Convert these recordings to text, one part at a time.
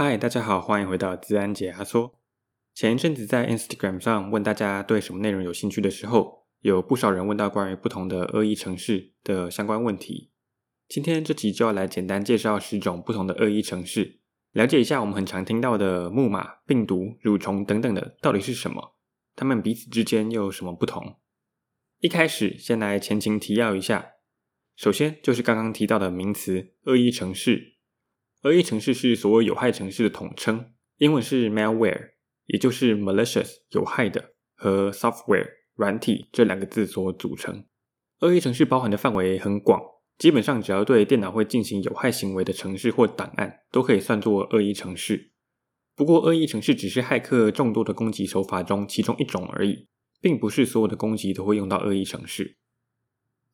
嗨，大家好，欢迎回到自然解压缩。前一阵子在 Instagram 上问大家对什么内容有兴趣的时候，有不少人问到关于不同的恶意程式的相关问题。今天这集就要来简单介绍十种不同的恶意程式，了解一下我们很常听到的木马、病毒、蠕虫等等的到底是什么，它们彼此之间又有什么不同。一开始先来前情提要一下，首先就是刚刚提到的名词恶意程式。恶意程式是所有有害程式的统称，英文是 malware，也就是 malicious 有害的和 software 软体这两个字所组成。恶意程式包含的范围很广，基本上只要对电脑会进行有害行为的程式或档案，都可以算作恶意程式。不过，恶意程式只是骇客众多的攻击手法中其中一种而已，并不是所有的攻击都会用到恶意程式。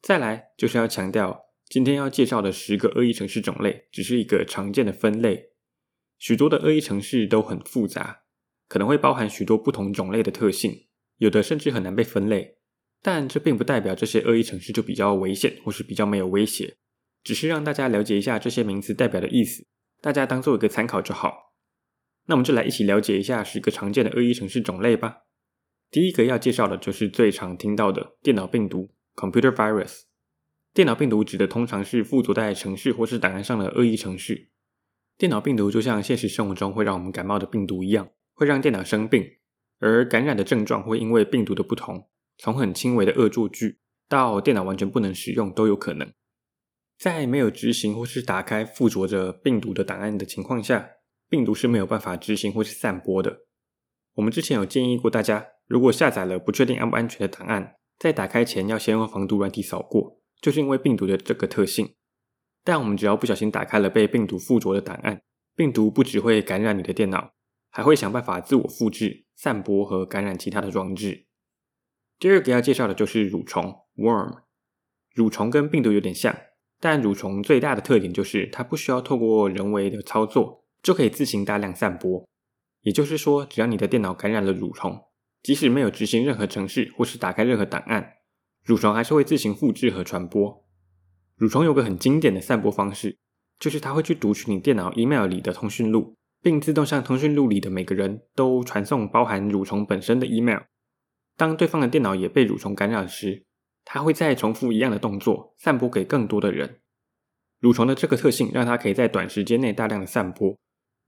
再来就是要强调。今天要介绍的十个恶意程式种类，只是一个常见的分类。许多的恶意程式都很复杂，可能会包含许多不同种类的特性，有的甚至很难被分类。但这并不代表这些恶意程式就比较危险，或是比较没有威胁，只是让大家了解一下这些名词代表的意思，大家当做一个参考就好。那我们就来一起了解一下十个常见的恶意程式种类吧。第一个要介绍的就是最常听到的电脑病毒 （Computer Virus）。电脑病毒指的通常是附着在程式或是档案上的恶意程式。电脑病毒就像现实生活中会让我们感冒的病毒一样，会让电脑生病，而感染的症状会因为病毒的不同，从很轻微的恶作剧到电脑完全不能使用都有可能。在没有执行或是打开附着着病毒的档案的情况下，病毒是没有办法执行或是散播的。我们之前有建议过大家，如果下载了不确定安不安全的档案，在打开前要先用防毒软体扫过。就是因为病毒的这个特性，但我们只要不小心打开了被病毒附着的档案，病毒不只会感染你的电脑，还会想办法自我复制、散播和感染其他的装置。第二个要介绍的就是蠕虫 （worm）。蠕虫跟病毒有点像，但蠕虫最大的特点就是它不需要透过人为的操作，就可以自行大量散播。也就是说，只要你的电脑感染了蠕虫，即使没有执行任何程式或是打开任何档案。蠕虫还是会自行复制和传播。蠕虫有个很经典的散播方式，就是它会去读取你电脑 email 里的通讯录，并自动向通讯录里的每个人都传送包含蠕虫本身的 email。当对方的电脑也被蠕虫感染时，它会再重复一样的动作，散播给更多的人。蠕虫的这个特性让它可以在短时间内大量的散播，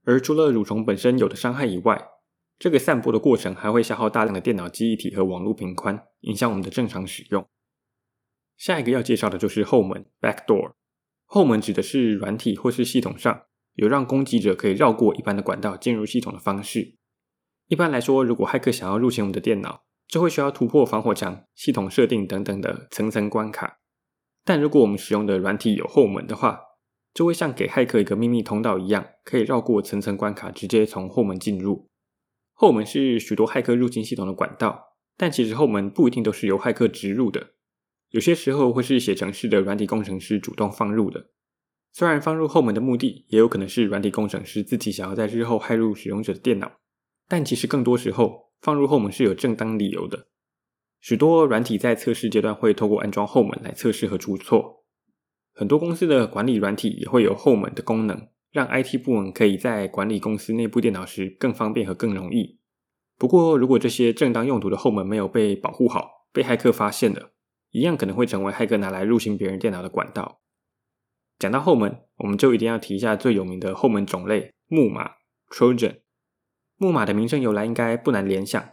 而除了蠕虫本身有的伤害以外，这个散播的过程还会消耗大量的电脑记忆体和网络频宽，影响我们的正常使用。下一个要介绍的就是后门 （backdoor）。后门指的是软体或是系统上有让攻击者可以绕过一般的管道进入系统的方式。一般来说，如果骇客想要入侵我们的电脑，就会需要突破防火墙、系统设定等等的层层关卡。但如果我们使用的软体有后门的话，就会像给骇客一个秘密通道一样，可以绕过层层关卡，直接从后门进入。后门是许多骇客入侵系统的管道，但其实后门不一定都是由骇客植入的，有些时候会是写程式的软体工程师主动放入的。虽然放入后门的目的也有可能是软体工程师自己想要在日后骇入使用者的电脑，但其实更多时候放入后门是有正当理由的。许多软体在测试阶段会透过安装后门来测试和出错，很多公司的管理软体也会有后门的功能。让 IT 部门可以在管理公司内部电脑时更方便和更容易。不过，如果这些正当用途的后门没有被保护好，被骇客发现了，一样可能会成为骇客拿来入侵别人电脑的管道。讲到后门，我们就一定要提一下最有名的后门种类——木马 （Trojan）。木马的名称由来应该不难联想，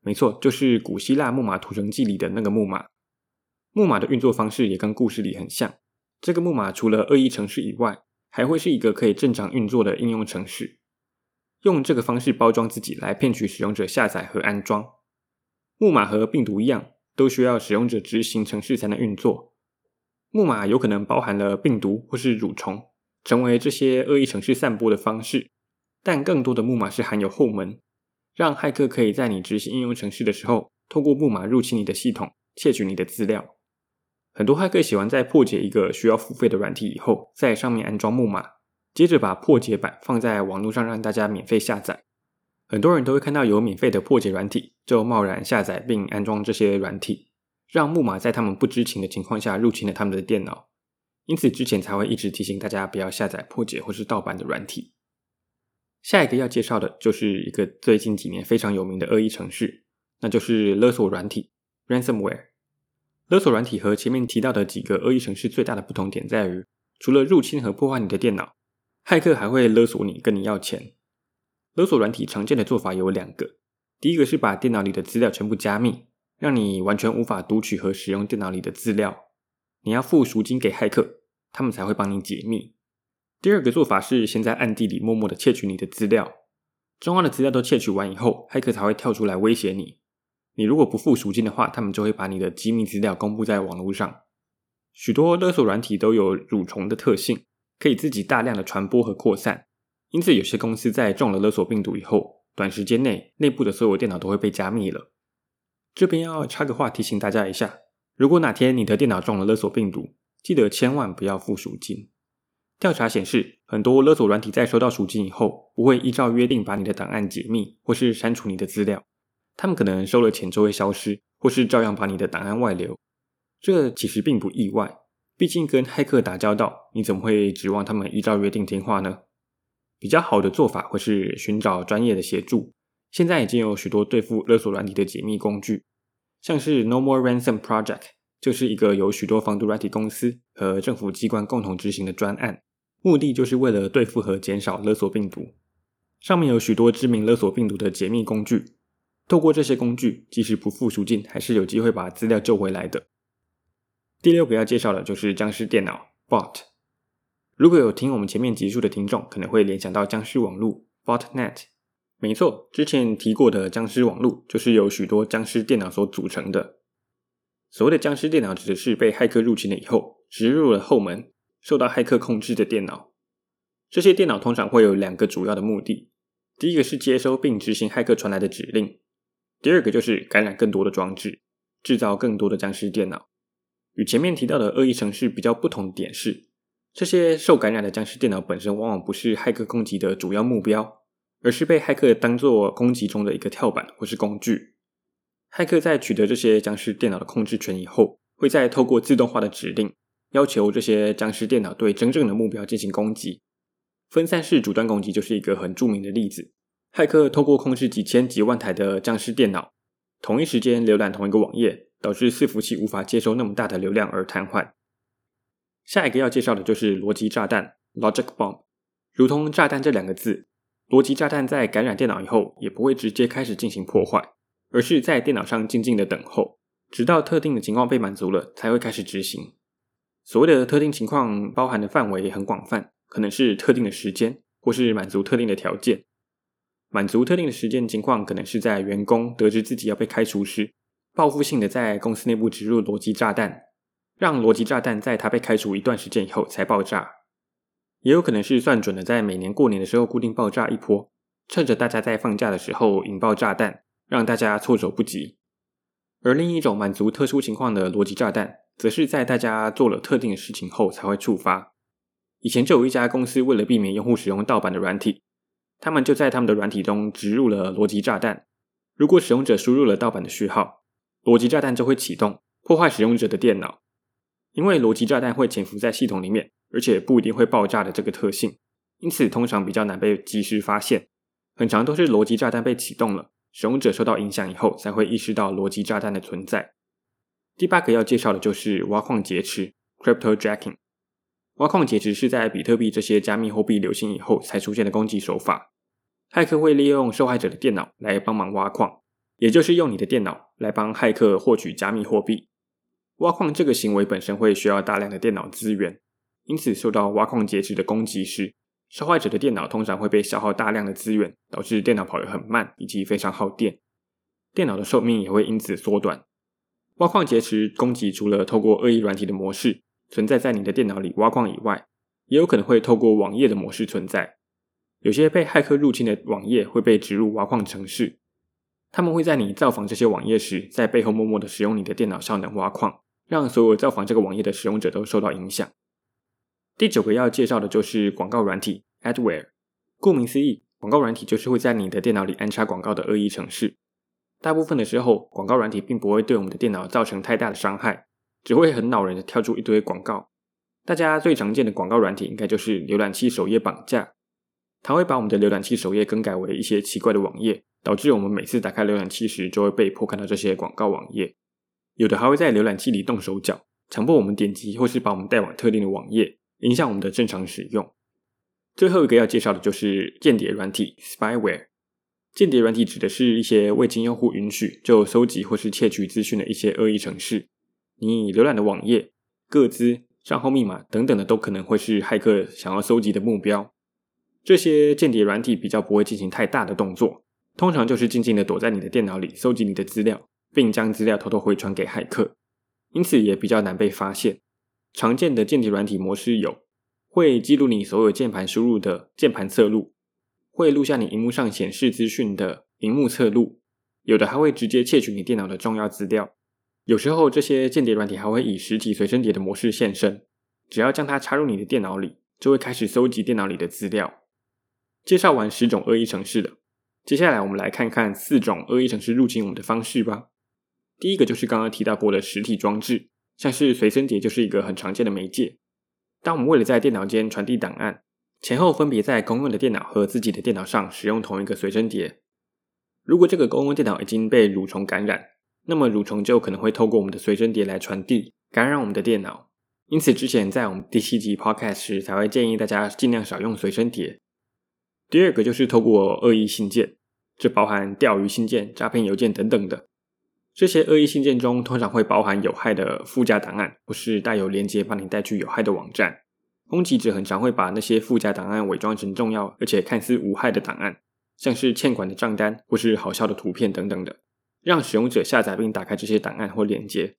没错，就是古希腊《木马屠城记》里的那个木马。木马的运作方式也跟故事里很像。这个木马除了恶意程式以外，还会是一个可以正常运作的应用程序，用这个方式包装自己来骗取使用者下载和安装。木马和病毒一样，都需要使用者执行程序才能运作。木马有可能包含了病毒或是蠕虫，成为这些恶意程序散播的方式。但更多的木马是含有后门，让骇客可以在你执行应用程式的时候，透过木马入侵你的系统，窃取你的资料。很多骇客喜欢在破解一个需要付费的软体以后，在上面安装木马，接着把破解版放在网络上让大家免费下载。很多人都会看到有免费的破解软体，就贸然下载并安装这些软体，让木马在他们不知情的情况下入侵了他们的电脑。因此之前才会一直提醒大家不要下载破解或是盗版的软体。下一个要介绍的就是一个最近几年非常有名的恶意程式，那就是勒索软体 （ransomware）。勒索软体和前面提到的几个恶意程式最大的不同点在于，除了入侵和破坏你的电脑，骇客还会勒索你，跟你要钱。勒索软体常见的做法有两个，第一个是把电脑里的资料全部加密，让你完全无法读取和使用电脑里的资料，你要付赎金给骇客，他们才会帮你解密。第二个做法是先在暗地里默默的窃取你的资料，重要的资料都窃取完以后，骇客才会跳出来威胁你。你如果不付赎金的话，他们就会把你的机密资料公布在网络上。许多勒索软体都有蠕虫的特性，可以自己大量的传播和扩散。因此，有些公司在中了勒索病毒以后，短时间内内部的所有电脑都会被加密了。这边要插个话提醒大家一下：如果哪天你的电脑中了勒索病毒，记得千万不要付赎金。调查显示，很多勒索软体在收到赎金以后，不会依照约定把你的档案解密，或是删除你的资料。他们可能收了钱就会消失，或是照样把你的档案外流。这其实并不意外，毕竟跟骇客打交道，你怎么会指望他们依照约定听话呢？比较好的做法会是寻找专业的协助。现在已经有许多对付勒索软体的解密工具，像是 No More Ransom Project，就是一个由许多防毒软体公司和政府机关共同执行的专案。目的就是为了对付和减少勒索病毒，上面有许多知名勒索病毒的解密工具。透过这些工具，即使不付赎金，还是有机会把资料救回来的。第六个要介绍的就是僵尸电脑 （Bot）。如果有听我们前面集数的听众，可能会联想到僵尸网络 （Botnet）。没错，之前提过的僵尸网络就是由许多僵尸电脑所组成的。所谓的僵尸电脑，指的是被骇客入侵了以后，植入了后门。受到骇客控制的电脑，这些电脑通常会有两个主要的目的：第一个是接收并执行骇客传来的指令；第二个就是感染更多的装置，制造更多的僵尸电脑。与前面提到的恶意程式比较不同点是，这些受感染的僵尸电脑本身往往不是骇客攻击的主要目标，而是被骇客当作攻击中的一个跳板或是工具。骇客在取得这些僵尸电脑的控制权以后，会再透过自动化的指令。要求这些僵尸电脑对真正的目标进行攻击，分散式主端攻击就是一个很著名的例子。骇客透过控制几千几万台的僵尸电脑，同一时间浏览同一个网页，导致伺服器无法接收那么大的流量而瘫痪。下一个要介绍的就是逻辑炸弹 （Logic Bomb）。如同炸弹这两个字，逻辑炸弹在感染电脑以后，也不会直接开始进行破坏，而是在电脑上静静的等候，直到特定的情况被满足了，才会开始执行。所谓的特定情况包含的范围也很广泛，可能是特定的时间，或是满足特定的条件。满足特定的时间情况，可能是在员工得知自己要被开除时，报复性的在公司内部植入逻辑炸弹，让逻辑炸弹在他被开除一段时间以后才爆炸。也有可能是算准了在每年过年的时候固定爆炸一波，趁着大家在放假的时候引爆炸弹，让大家措手不及。而另一种满足特殊情况的逻辑炸弹，则是在大家做了特定的事情后才会触发。以前就有一家公司为了避免用户使用盗版的软体，他们就在他们的软体中植入了逻辑炸弹。如果使用者输入了盗版的序号，逻辑炸弹就会启动，破坏使用者的电脑。因为逻辑炸弹会潜伏在系统里面，而且不一定会爆炸的这个特性，因此通常比较难被及时发现。很常都是逻辑炸弹被启动了，使用者受到影响以后才会意识到逻辑炸弹的存在。第八个要介绍的就是挖矿劫持 （Cryptojacking）。挖矿劫持是在比特币这些加密货币流行以后才出现的攻击手法。骇客会利用受害者的电脑来帮忙挖矿，也就是用你的电脑来帮骇客获取加密货币。挖矿这个行为本身会需要大量的电脑资源，因此受到挖矿劫持的攻击时，受害者的电脑通常会被消耗大量的资源，导致电脑跑得很慢以及非常耗电，电脑的寿命也会因此缩短。挖矿劫持攻击除了透过恶意软体的模式存在在你的电脑里挖矿以外，也有可能会透过网页的模式存在。有些被骇客入侵的网页会被植入挖矿程式，他们会在你造访这些网页时，在背后默默的使用你的电脑效能挖矿，让所有造访这个网页的使用者都受到影响。第九个要介绍的就是广告软体 Adware。顾名思义，广告软体就是会在你的电脑里安插广告的恶意程式。大部分的时候，广告软体并不会对我们的电脑造成太大的伤害，只会很恼人的跳出一堆广告。大家最常见的广告软体应该就是浏览器首页绑架。它会把我们的浏览器首页更改为一些奇怪的网页，导致我们每次打开浏览器时就会被迫看到这些广告网页。有的还会在浏览器里动手脚，强迫我们点击或是把我们带往特定的网页，影响我们的正常使用。最后一个要介绍的就是间谍软体 （spyware）。间谍软体指的是一些未经用户允许就搜集或是窃取资讯的一些恶意程式。你浏览的网页、个资、账号密码等等的，都可能会是骇客想要搜集的目标。这些间谍软体比较不会进行太大的动作，通常就是静静的躲在你的电脑里，搜集你的资料，并将资料偷偷回传给骇客，因此也比较难被发现。常见的间谍软体模式有：会记录你所有键盘输入的键盘侧录，会录下你荧幕上显示资讯的荧幕侧录，有的还会直接窃取你电脑的重要资料。有时候这些间谍软体还会以实体随身碟的模式现身，只要将它插入你的电脑里，就会开始搜集电脑里的资料。介绍完十种恶意程式了，接下来我们来看看四种恶意程式入侵我们的方式吧。第一个就是刚刚提到过的实体装置，像是随身碟就是一个很常见的媒介。当我们为了在电脑间传递档案，前后分别在公用的电脑和自己的电脑上使用同一个随身碟，如果这个公用电脑已经被蠕虫感染，那么蠕虫就可能会透过我们的随身碟来传递，感染我们的电脑。因此，之前在我们第七集 Podcast 时才会建议大家尽量少用随身碟。第二个就是透过恶意信件，这包含钓鱼信件、诈骗邮件等等的。这些恶意信件中通常会包含有害的附加档案，或是带有连接把你带去有害的网站。攻击者很常会把那些附加档案伪装成重要而且看似无害的档案，像是欠款的账单或是好笑的图片等等的，让使用者下载并打开这些档案或链接。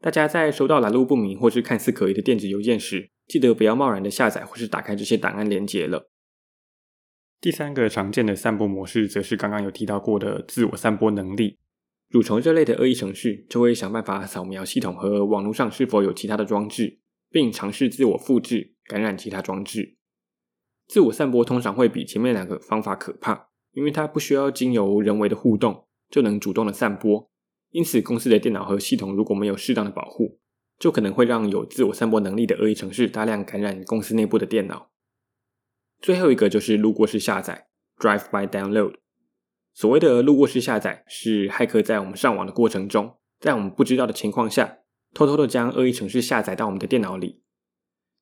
大家在收到来路不明或是看似可疑的电子邮件时，记得不要贸然的下载或是打开这些档案连接了。第三个常见的散播模式，则是刚刚有提到过的自我散播能力。蠕虫这类的恶意程式就会想办法扫描系统和网络上是否有其他的装置，并尝试自我复制，感染其他装置。自我散播通常会比前面两个方法可怕，因为它不需要经由人为的互动就能主动的散播。因此，公司的电脑和系统如果没有适当的保护，就可能会让有自我散播能力的恶意程式大量感染公司内部的电脑。最后一个就是路过式下载 （Drive-by Download）。所谓的路过式下载，是骇客在我们上网的过程中，在我们不知道的情况下，偷偷的将恶意程式下载到我们的电脑里。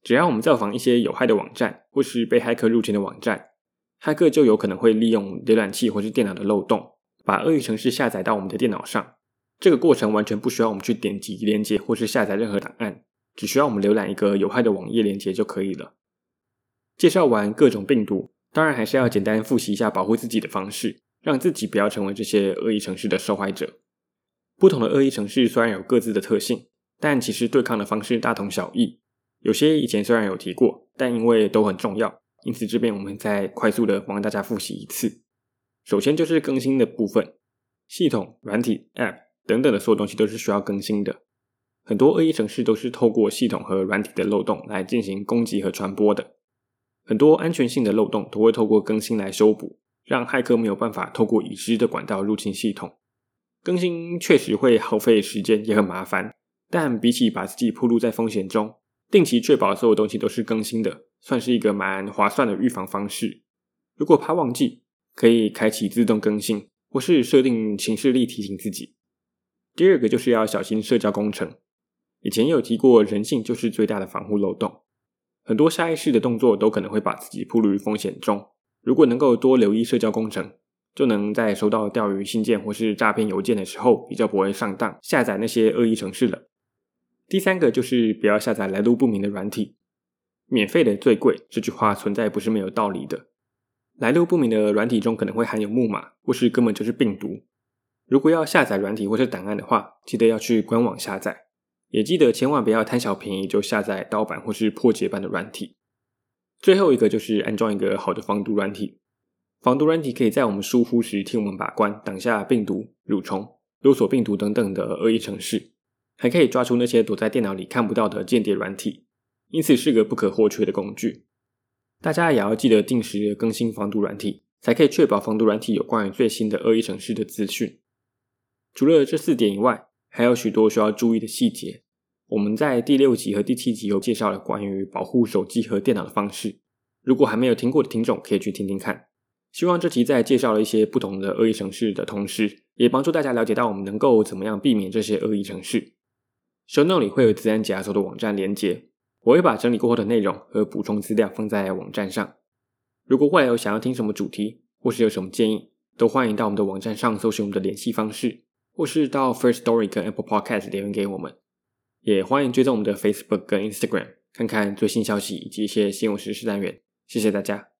只要我们造访一些有害的网站，或是被骇客入侵的网站，骇客就有可能会利用浏览器或是电脑的漏洞，把恶意程式下载到我们的电脑上。这个过程完全不需要我们去点击连接或是下载任何档案，只需要我们浏览一个有害的网页连接就可以了。介绍完各种病毒，当然还是要简单复习一下保护自己的方式，让自己不要成为这些恶意程序的受害者。不同的恶意程序虽然有各自的特性，但其实对抗的方式大同小异。有些以前虽然有提过，但因为都很重要，因此这边我们再快速的帮大家复习一次。首先就是更新的部分，系统、软体、App 等等的所有东西都是需要更新的。很多恶意程式都是透过系统和软体的漏洞来进行攻击和传播的。很多安全性的漏洞都会透过更新来修补，让骇客没有办法透过已知的管道入侵系统。更新确实会耗费时间，也很麻烦，但比起把自己暴露在风险中，定期确保所有东西都是更新的，算是一个蛮划算的预防方式。如果怕忘记，可以开启自动更新，或是设定行事历提醒自己。第二个就是要小心社交工程，以前有提过，人性就是最大的防护漏洞。很多下意识的动作都可能会把自己暴露于风险中。如果能够多留意社交工程，就能在收到钓鱼信件或是诈骗邮件的时候，比较不会上当，下载那些恶意程式了。第三个就是不要下载来路不明的软体，免费的最贵，这句话存在不是没有道理的。来路不明的软体中可能会含有木马，或是根本就是病毒。如果要下载软体或是档案的话，记得要去官网下载。也记得千万不要贪小便宜就下载盗版或是破解版的软体。最后一个就是安装一个好的防毒软体。防毒软体可以在我们疏忽时替我们把关，挡下病毒、蠕虫、勒索病毒等等的恶意程式，还可以抓出那些躲在电脑里看不到的间谍软体，因此是个不可或缺的工具。大家也要记得定时更新防毒软体，才可以确保防毒软体有关于最新的恶意程式的资讯。除了这四点以外，还有许多需要注意的细节，我们在第六集和第七集有介绍了关于保护手机和电脑的方式。如果还没有听过的听众，可以去听听看。希望这集在介绍了一些不同的恶意程式的同时，也帮助大家了解到我们能够怎么样避免这些恶意程式。Show Note 里会有资安解压缩的网站连接，我会把整理过后的内容和补充资料放在网站上。如果未来有想要听什么主题，或是有什么建议，都欢迎到我们的网站上搜寻我们的联系方式，或是到 First Story 跟 Apple Podcast 留言给我们。也欢迎追踪我们的 Facebook 跟 Instagram，看看最新消息以及一些新闻时事单元。谢谢大家。